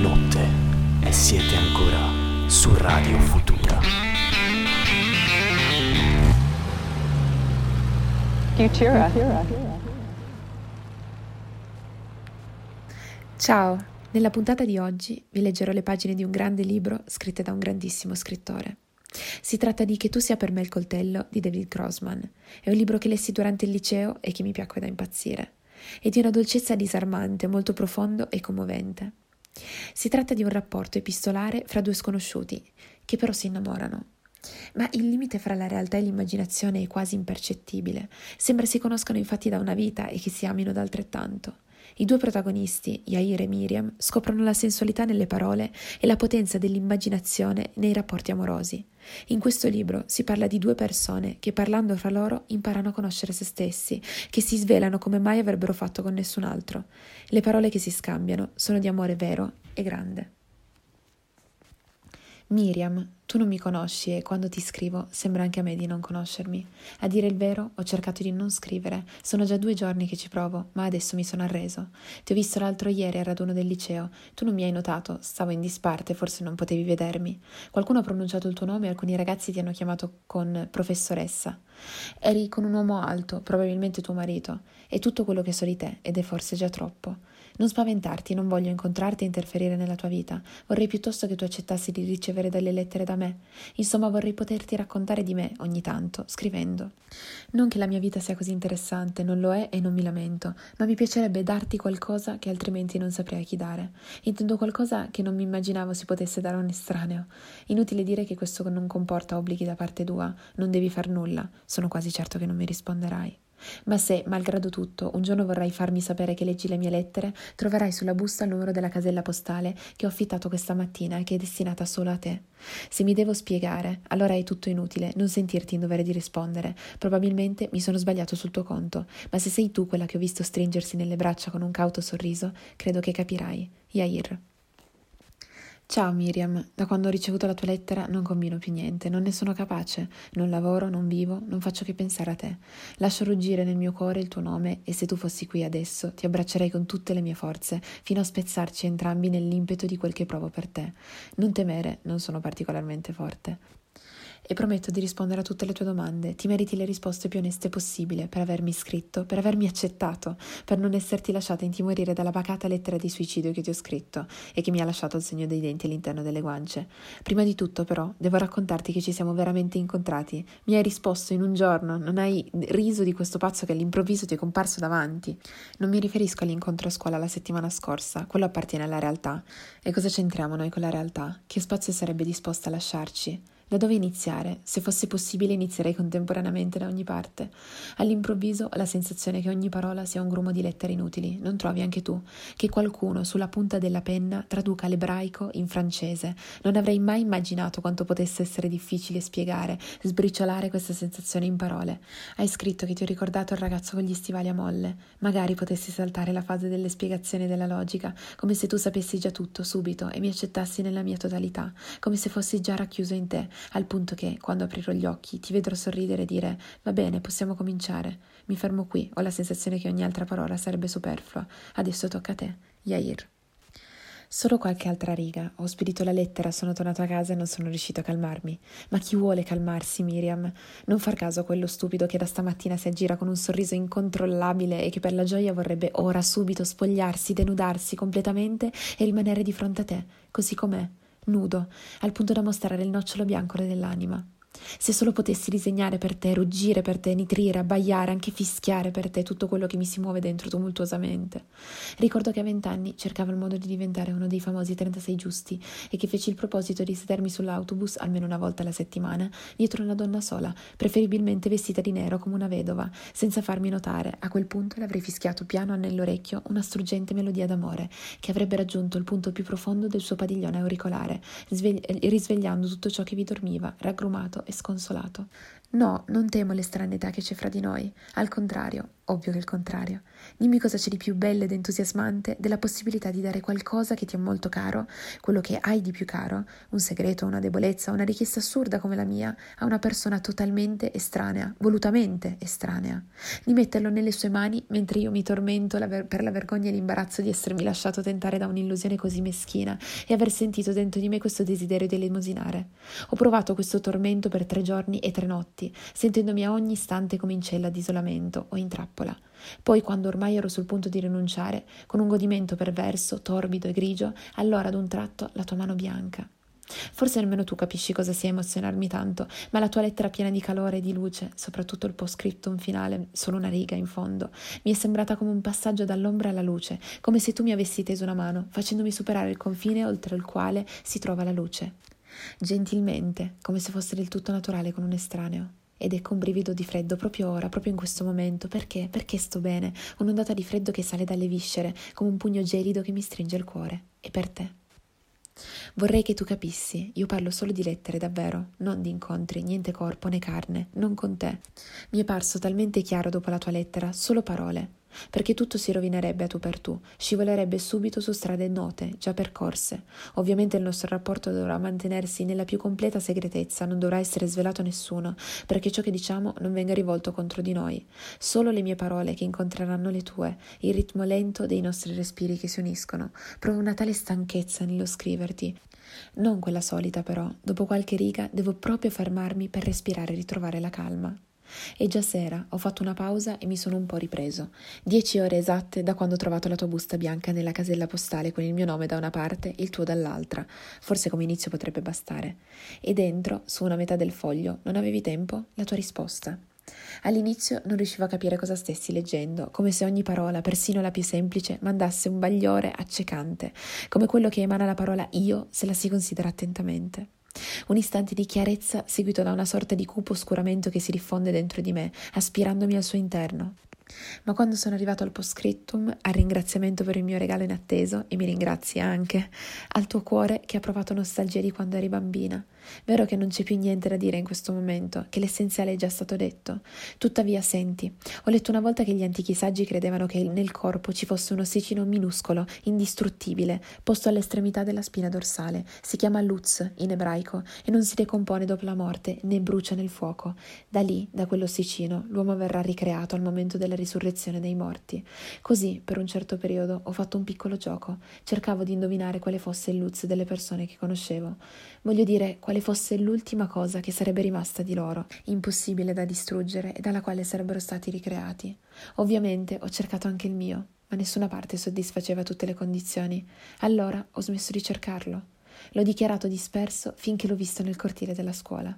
notte e siete ancora su Radio Futura. Futura. Ciao, nella puntata di oggi vi leggerò le pagine di un grande libro scritte da un grandissimo scrittore. Si tratta di Che tu sia per me il coltello di David Grossman. È un libro che lessi durante il liceo e che mi piacque da impazzire. È di una dolcezza disarmante, molto profondo e commovente. Si tratta di un rapporto epistolare fra due sconosciuti, che però si innamorano. Ma il limite fra la realtà e l'immaginazione è quasi impercettibile. Sembra si conoscano infatti da una vita e che si amino da altrettanto. I due protagonisti, Yair e Miriam, scoprono la sensualità nelle parole e la potenza dell'immaginazione nei rapporti amorosi. In questo libro si parla di due persone che parlando fra loro imparano a conoscere se stessi, che si svelano come mai avrebbero fatto con nessun altro. Le parole che si scambiano sono di amore vero e grande. Miriam, tu non mi conosci e quando ti scrivo sembra anche a me di non conoscermi. A dire il vero, ho cercato di non scrivere. Sono già due giorni che ci provo, ma adesso mi sono arreso. Ti ho visto l'altro ieri al raduno del liceo. Tu non mi hai notato, stavo in disparte, forse non potevi vedermi. Qualcuno ha pronunciato il tuo nome e alcuni ragazzi ti hanno chiamato con professoressa. Eri con un uomo alto, probabilmente tuo marito. È tutto quello che so di te ed è forse già troppo. Non spaventarti, non voglio incontrarti e interferire nella tua vita. Vorrei piuttosto che tu accettassi di ricevere delle lettere da me. Insomma, vorrei poterti raccontare di me ogni tanto, scrivendo. Non che la mia vita sia così interessante, non lo è e non mi lamento, ma mi piacerebbe darti qualcosa che altrimenti non saprei a chi dare. Intendo qualcosa che non mi immaginavo si potesse dare a un estraneo. Inutile dire che questo non comporta obblighi da parte tua, non devi far nulla. Sono quasi certo che non mi risponderai. Ma se, malgrado tutto, un giorno vorrai farmi sapere che leggi le mie lettere, troverai sulla busta il numero della casella postale che ho affittato questa mattina e che è destinata solo a te. Se mi devo spiegare, allora è tutto inutile, non sentirti in dovere di rispondere. Probabilmente mi sono sbagliato sul tuo conto, ma se sei tu quella che ho visto stringersi nelle braccia con un cauto sorriso, credo che capirai. Yair. Ciao Miriam, da quando ho ricevuto la tua lettera non combino più niente, non ne sono capace, non lavoro, non vivo, non faccio che pensare a te. Lascio ruggire nel mio cuore il tuo nome e se tu fossi qui adesso ti abbraccerei con tutte le mie forze, fino a spezzarci entrambi nell'impeto di quel che provo per te. Non temere, non sono particolarmente forte e prometto di rispondere a tutte le tue domande. Ti meriti le risposte più oneste possibile per avermi scritto, per avermi accettato, per non esserti lasciata intimorire dalla pacata lettera di suicidio che ti ho scritto e che mi ha lasciato il segno dei denti all'interno delle guance. Prima di tutto, però, devo raccontarti che ci siamo veramente incontrati. Mi hai risposto in un giorno, non hai riso di questo pazzo che all'improvviso ti è comparso davanti. Non mi riferisco all'incontro a scuola la settimana scorsa, quello appartiene alla realtà. E cosa c'entriamo noi con la realtà? Che spazio sarebbe disposta a lasciarci? Da dove iniziare? Se fosse possibile inizierei contemporaneamente da ogni parte. All'improvviso ho la sensazione che ogni parola sia un grumo di lettere inutili, non trovi anche tu? Che qualcuno sulla punta della penna traduca l'ebraico in francese. Non avrei mai immaginato quanto potesse essere difficile spiegare, sbriciolare questa sensazione in parole. Hai scritto che ti ho ricordato il ragazzo con gli stivali a molle. Magari potessi saltare la fase delle spiegazioni della logica, come se tu sapessi già tutto subito e mi accettassi nella mia totalità, come se fossi già racchiuso in te al punto che, quando aprirò gli occhi, ti vedrò sorridere e dire Va bene, possiamo cominciare. Mi fermo qui, ho la sensazione che ogni altra parola sarebbe superflua. Adesso tocca a te, Yair. Solo qualche altra riga. Ho spedito la lettera, sono tornato a casa e non sono riuscito a calmarmi. Ma chi vuole calmarsi, Miriam? Non far caso a quello stupido che da stamattina si aggira con un sorriso incontrollabile e che per la gioia vorrebbe ora subito spogliarsi, denudarsi completamente e rimanere di fronte a te, così com'è nudo, al punto da mostrare il nocciolo bianco dell'anima. Se solo potessi disegnare per te, ruggire per te, nitrire, abbaiare, anche fischiare per te tutto quello che mi si muove dentro tumultuosamente. Ricordo che a vent'anni cercavo il modo di diventare uno dei famosi 36 giusti e che feci il proposito di sedermi sull'autobus almeno una volta alla settimana dietro una donna sola, preferibilmente vestita di nero come una vedova, senza farmi notare. A quel punto le avrei fischiato piano nell'orecchio una struggente melodia d'amore che avrebbe raggiunto il punto più profondo del suo padiglione auricolare, svegli- risvegliando tutto ciò che vi dormiva, raggrumato e sconsolato. No, non temo l'estraneità che c'è fra di noi, al contrario, ovvio che il contrario. Dimmi cosa c'è di più bello ed entusiasmante della possibilità di dare qualcosa che ti è molto caro, quello che hai di più caro, un segreto, una debolezza, una richiesta assurda come la mia, a una persona totalmente estranea, volutamente estranea. Di metterlo nelle sue mani mentre io mi tormento per la vergogna e l'imbarazzo di essermi lasciato tentare da un'illusione così meschina e aver sentito dentro di me questo desiderio di elemosinare. Ho provato questo tormento per tre giorni e tre notti, sentendomi a ogni istante come in cella d'isolamento o in trappola. Poi, quando ormai ero sul punto di rinunciare, con un godimento perverso, torbido e grigio, allora ad un tratto la tua mano bianca. Forse nemmeno tu capisci cosa sia emozionarmi tanto, ma la tua lettera piena di calore e di luce, soprattutto il post-scriptum finale, solo una riga in fondo, mi è sembrata come un passaggio dall'ombra alla luce, come se tu mi avessi teso una mano, facendomi superare il confine oltre il quale si trova la luce. Gentilmente, come se fosse del tutto naturale con un estraneo. Ed ecco un brivido di freddo proprio ora, proprio in questo momento. Perché? Perché sto bene? Un'ondata di freddo che sale dalle viscere, come un pugno gelido che mi stringe il cuore. E per te? Vorrei che tu capissi, io parlo solo di lettere, davvero, non di incontri, niente corpo né carne, non con te. Mi è parso talmente chiaro dopo la tua lettera, solo parole perché tutto si rovinerebbe a tu per tu, scivolerebbe subito su strade note, già percorse. Ovviamente il nostro rapporto dovrà mantenersi nella più completa segretezza, non dovrà essere svelato a nessuno, perché ciò che diciamo non venga rivolto contro di noi. Solo le mie parole che incontreranno le tue, il ritmo lento dei nostri respiri che si uniscono. Provo una tale stanchezza nello scriverti. Non quella solita però, dopo qualche riga devo proprio fermarmi per respirare e ritrovare la calma. È già sera, ho fatto una pausa e mi sono un po' ripreso. Dieci ore esatte da quando ho trovato la tua busta bianca nella casella postale con il mio nome da una parte e il tuo dall'altra. Forse come inizio potrebbe bastare. E dentro, su una metà del foglio, non avevi tempo? La tua risposta. All'inizio non riuscivo a capire cosa stessi leggendo, come se ogni parola, persino la più semplice, mandasse un bagliore accecante, come quello che emana la parola io se la si considera attentamente. Un istante di chiarezza seguito da una sorta di cupo oscuramento che si diffonde dentro di me, aspirandomi al suo interno. Ma quando sono arrivato al postscriptum, al ringraziamento per il mio regalo inatteso, e mi ringrazi anche, al tuo cuore che ha provato nostalgia di quando eri bambina, Vero che non c'è più niente da dire in questo momento, che l'essenziale è già stato detto. Tuttavia, senti, ho letto una volta che gli antichi saggi credevano che nel corpo ci fosse un ossicino minuscolo, indistruttibile, posto all'estremità della spina dorsale. Si chiama Luz in ebraico e non si decompone dopo la morte né brucia nel fuoco. Da lì, da quell'ossicino, l'uomo verrà ricreato al momento della risurrezione dei morti. Così, per un certo periodo, ho fatto un piccolo gioco. Cercavo di indovinare quale fosse il Luz delle persone che conoscevo. Voglio dire, quale fosse l'ultima cosa che sarebbe rimasta di loro, impossibile da distruggere e dalla quale sarebbero stati ricreati. Ovviamente ho cercato anche il mio, ma nessuna parte soddisfaceva tutte le condizioni. Allora ho smesso di cercarlo. L'ho dichiarato disperso finché l'ho visto nel cortile della scuola.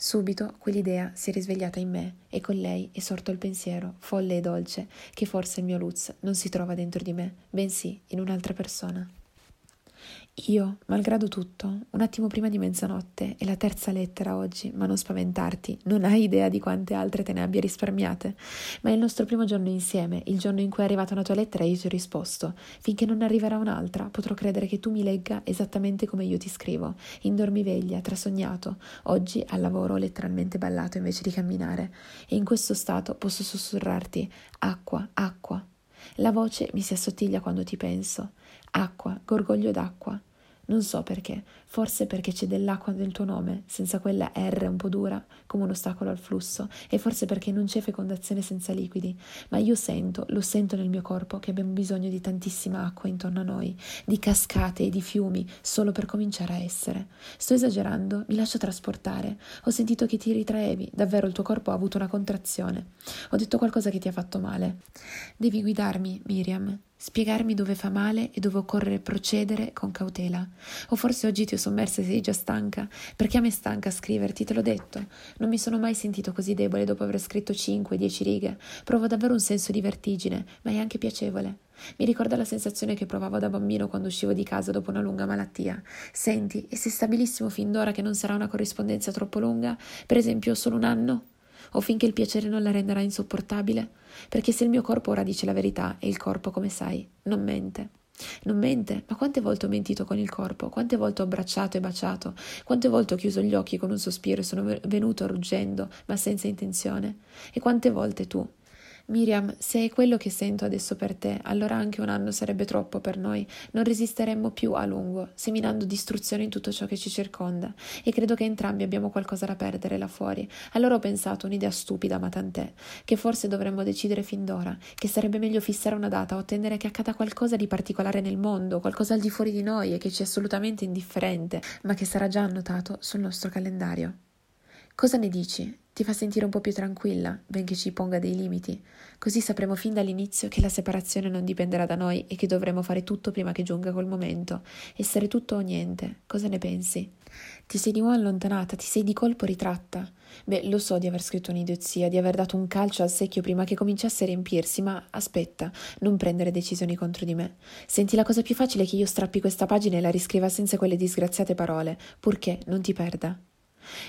Subito quell'idea si è risvegliata in me e con lei è sorto il pensiero, folle e dolce, che forse il mio Luz non si trova dentro di me, bensì in un'altra persona. Io, malgrado tutto, un attimo prima di mezzanotte, è la terza lettera oggi, ma non spaventarti, non hai idea di quante altre te ne abbia risparmiate. Ma è il nostro primo giorno insieme, il giorno in cui è arrivata una tua lettera e io ti ho risposto. Finché non arriverà un'altra, potrò credere che tu mi legga esattamente come io ti scrivo, in dormiveglia, trasognato. Oggi al lavoro ho letteralmente ballato invece di camminare, e in questo stato posso sussurrarti acqua, acqua. La voce mi si assottiglia quando ti penso. Acqua, gorgoglio d'acqua. Non so perché, forse perché c'è dell'acqua nel tuo nome, senza quella R un po' dura, come un ostacolo al flusso, e forse perché non c'è fecondazione senza liquidi, ma io sento, lo sento nel mio corpo, che abbiamo bisogno di tantissima acqua intorno a noi, di cascate e di fiumi, solo per cominciare a essere. Sto esagerando, mi lascio trasportare. Ho sentito che ti ritraevi, davvero il tuo corpo ha avuto una contrazione. Ho detto qualcosa che ti ha fatto male. Devi guidarmi, Miriam, spiegarmi dove fa male e dove occorre procedere con cautela. O forse oggi ti ho sommersa e sei già stanca, perché a me stanca scriverti, te l'ho detto. Non mi sono mai sentito così debole dopo aver scritto 5-10 righe. Provo davvero un senso di vertigine, ma è anche piacevole. Mi ricorda la sensazione che provavo da bambino quando uscivo di casa dopo una lunga malattia. Senti, e se stabilissimo fin d'ora che non sarà una corrispondenza troppo lunga, per esempio solo un anno? O finché il piacere non la renderà insopportabile? Perché se il mio corpo ora dice la verità, e il corpo, come sai, non mente. Non mente, ma quante volte ho mentito con il corpo, quante volte ho abbracciato e baciato, quante volte ho chiuso gli occhi con un sospiro e sono venuto ruggendo, ma senza intenzione, e quante volte tu, Miriam, se è quello che sento adesso per te, allora anche un anno sarebbe troppo per noi. Non resisteremmo più a lungo, seminando distruzione in tutto ciò che ci circonda. E credo che entrambi abbiamo qualcosa da perdere là fuori. Allora ho pensato un'idea stupida, ma tant'è, che forse dovremmo decidere fin d'ora, che sarebbe meglio fissare una data o attendere che accada qualcosa di particolare nel mondo, qualcosa al di fuori di noi e che ci è assolutamente indifferente, ma che sarà già annotato sul nostro calendario. Cosa ne dici? Ti fa sentire un po' più tranquilla, benché ci ponga dei limiti. Così sapremo fin dall'inizio che la separazione non dipenderà da noi e che dovremo fare tutto prima che giunga quel momento. Essere tutto o niente. Cosa ne pensi? Ti sei di nuovo allontanata, ti sei di colpo ritratta. Beh, lo so di aver scritto un'idiozia, di aver dato un calcio al secchio prima che cominciasse a riempirsi, ma aspetta, non prendere decisioni contro di me. Senti, la cosa più facile che io strappi questa pagina e la riscriva senza quelle disgraziate parole, purché non ti perda.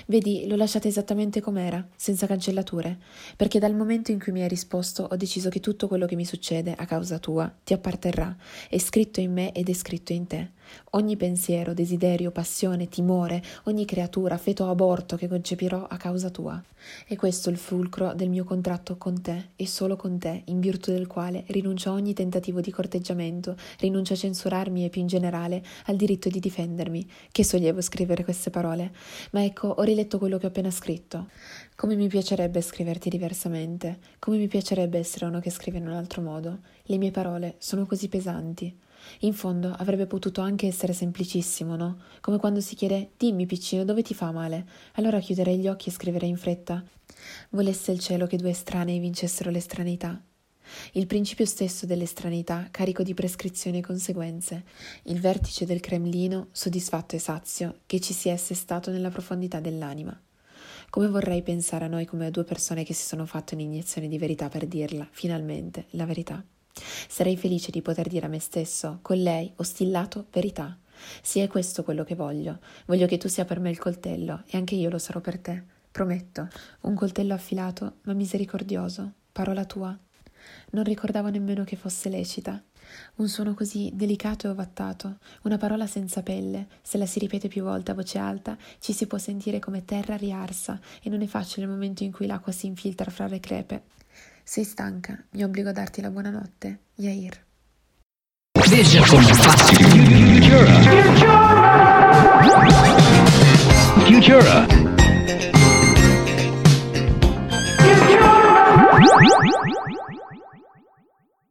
Vedi, l'ho lasciata esattamente com'era, senza cancellature, perché dal momento in cui mi hai risposto ho deciso che tutto quello che mi succede a causa tua ti apparterrà, è scritto in me ed è scritto in te. Ogni pensiero, desiderio, passione, timore, ogni creatura, feto o aborto che concepirò a causa tua. E questo è il fulcro del mio contratto con te e solo con te, in virtù del quale rinuncio a ogni tentativo di corteggiamento, rinuncio a censurarmi e più in generale al diritto di difendermi. Che sollievo scrivere queste parole. Ma ecco, ho riletto quello che ho appena scritto. Come mi piacerebbe scriverti diversamente, come mi piacerebbe essere uno che scrive in un altro modo. Le mie parole sono così pesanti. In fondo avrebbe potuto anche essere semplicissimo, no? Come quando si chiede Dimmi, piccino, dove ti fa male? Allora chiuderei gli occhi e scriverei in fretta. Volesse il cielo che due estranei vincessero l'estraneità. Il principio stesso dell'estranità carico di prescrizioni e conseguenze, il vertice del Cremlino soddisfatto e sazio che ci si è assestato nella profondità dell'anima. Come vorrei pensare a noi come a due persone che si sono fatte un'iniezione di verità per dirla, finalmente, la verità. Sarei felice di poter dire a me stesso, con lei, ho stillato verità. Sì, è questo quello che voglio. Voglio che tu sia per me il coltello e anche io lo sarò per te. Prometto. Un coltello affilato, ma misericordioso. Parola tua. Non ricordavo nemmeno che fosse lecita. Un suono così delicato e ovattato, una parola senza pelle, se la si ripete più volte a voce alta, ci si può sentire come terra riarsa e non è facile il momento in cui l'acqua si infiltra fra le crepe. Sei stanca, mi obbligo a darti la buonanotte, Yair. Futura. Futura.